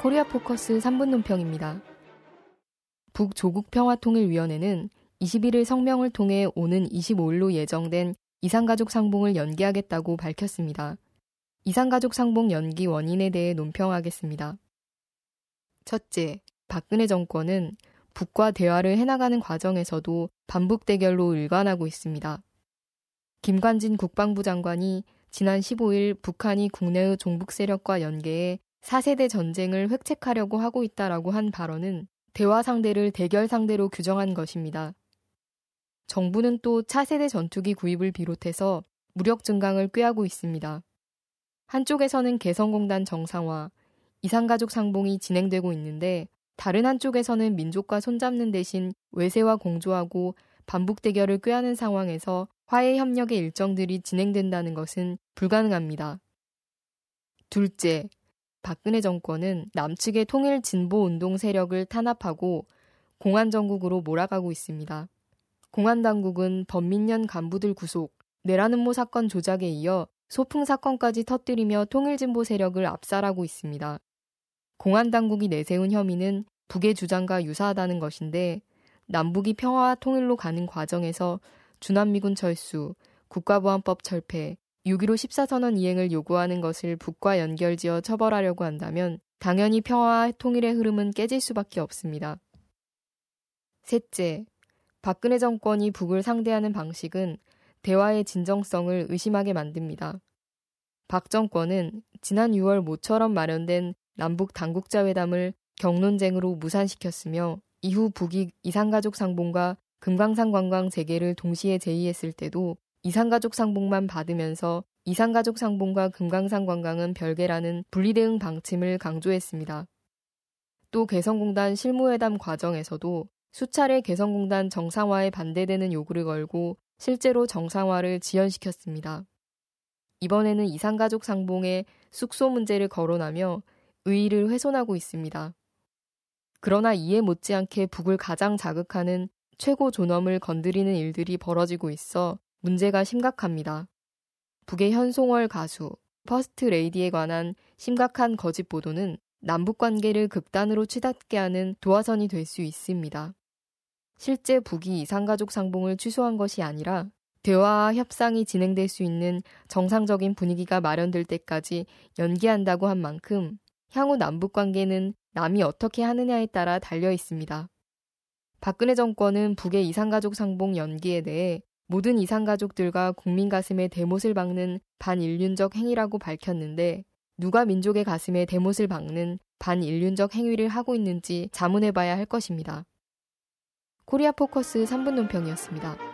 코리아 포커스 3분 논평입니다. 북조국평화통일위원회는 21일 성명을 통해 오는 25일로 예정된 이산가족 상봉을 연기하겠다고 밝혔습니다. 이산가족 상봉 연기 원인에 대해 논평하겠습니다. 첫째, 박근혜 정권은 북과 대화를 해나가는 과정에서도 반복 대결로 일관하고 있습니다. 김관진 국방부 장관이 지난 15일 북한이 국내의 종북 세력과 연계해 4세대 전쟁을 획책하려고 하고 있다라고 한 발언은 대화 상대를 대결 상대로 규정한 것입니다. 정부는 또 차세대 전투기 구입을 비롯해서 무력 증강을 꾀하고 있습니다. 한쪽에서는 개성공단 정상화, 이산가족 상봉이 진행되고 있는데 다른 한쪽에서는 민족과 손잡는 대신 외세와 공조하고 반복 대결을 꾀하는 상황에서 화해 협력의 일정들이 진행된다는 것은 불가능합니다. 둘째, 박근혜 정권은 남측의 통일 진보 운동 세력을 탄압하고 공안 정국으로 몰아가고 있습니다. 공안 당국은 범민련 간부들 구속, 내라는모 사건 조작에 이어 소풍 사건까지 터뜨리며 통일 진보 세력을 압살하고 있습니다. 공안 당국이 내세운 혐의는 북의 주장과 유사하다는 것인데 남북이 평화와 통일로 가는 과정에서 주남미군 철수, 국가보안법 철폐, 6.15 14선언 이행을 요구하는 것을 북과 연결지어 처벌하려고 한다면 당연히 평화와 통일의 흐름은 깨질 수밖에 없습니다. 셋째, 박근혜 정권이 북을 상대하는 방식은 대화의 진정성을 의심하게 만듭니다. 박 정권은 지난 6월 모처럼 마련된 남북 당국자 회담을 경론쟁으로 무산시켰으며 이후 북이 이산가족 상봉과 금강산 관광 재개를 동시에 제의했을 때도 이산가족 상봉만 받으면서 이산가족 상봉과 금강산 관광은 별개라는 분리대응 방침을 강조했습니다. 또 개성공단 실무회담 과정에서도 수차례 개성공단 정상화에 반대되는 요구를 걸고 실제로 정상화를 지연시켰습니다. 이번에는 이산가족 상봉에 숙소 문제를 거론하며 의의를 훼손하고 있습니다. 그러나 이에 못지않게 북을 가장 자극하는 최고 존엄을 건드리는 일들이 벌어지고 있어 문제가 심각합니다. 북의 현송월 가수, 퍼스트 레이디에 관한 심각한 거짓 보도는 남북 관계를 극단으로 치닫게 하는 도화선이 될 수 있습니다. 실제 북이 이산가족 상봉을 취소한 것이 아니라 대화와 협상이 진행될 수 있는 정상적인 분위기가 마련될 때까지 연기한다고 한 만큼 향후 남북 관계는 남이 어떻게 하느냐에 따라 달려 있습니다. 박근혜 정권은 북의 이산가족 상봉 연기에 대해 모든 이산가족들과 국민 가슴에 대못을 박는 반인륜적 행위라고 밝혔는데 누가 민족의 가슴에 대못을 박는 반인륜적 행위를 하고 있는지 자문해봐야 할 것입니다. 코리아 포커스 3분 논평이었습니다.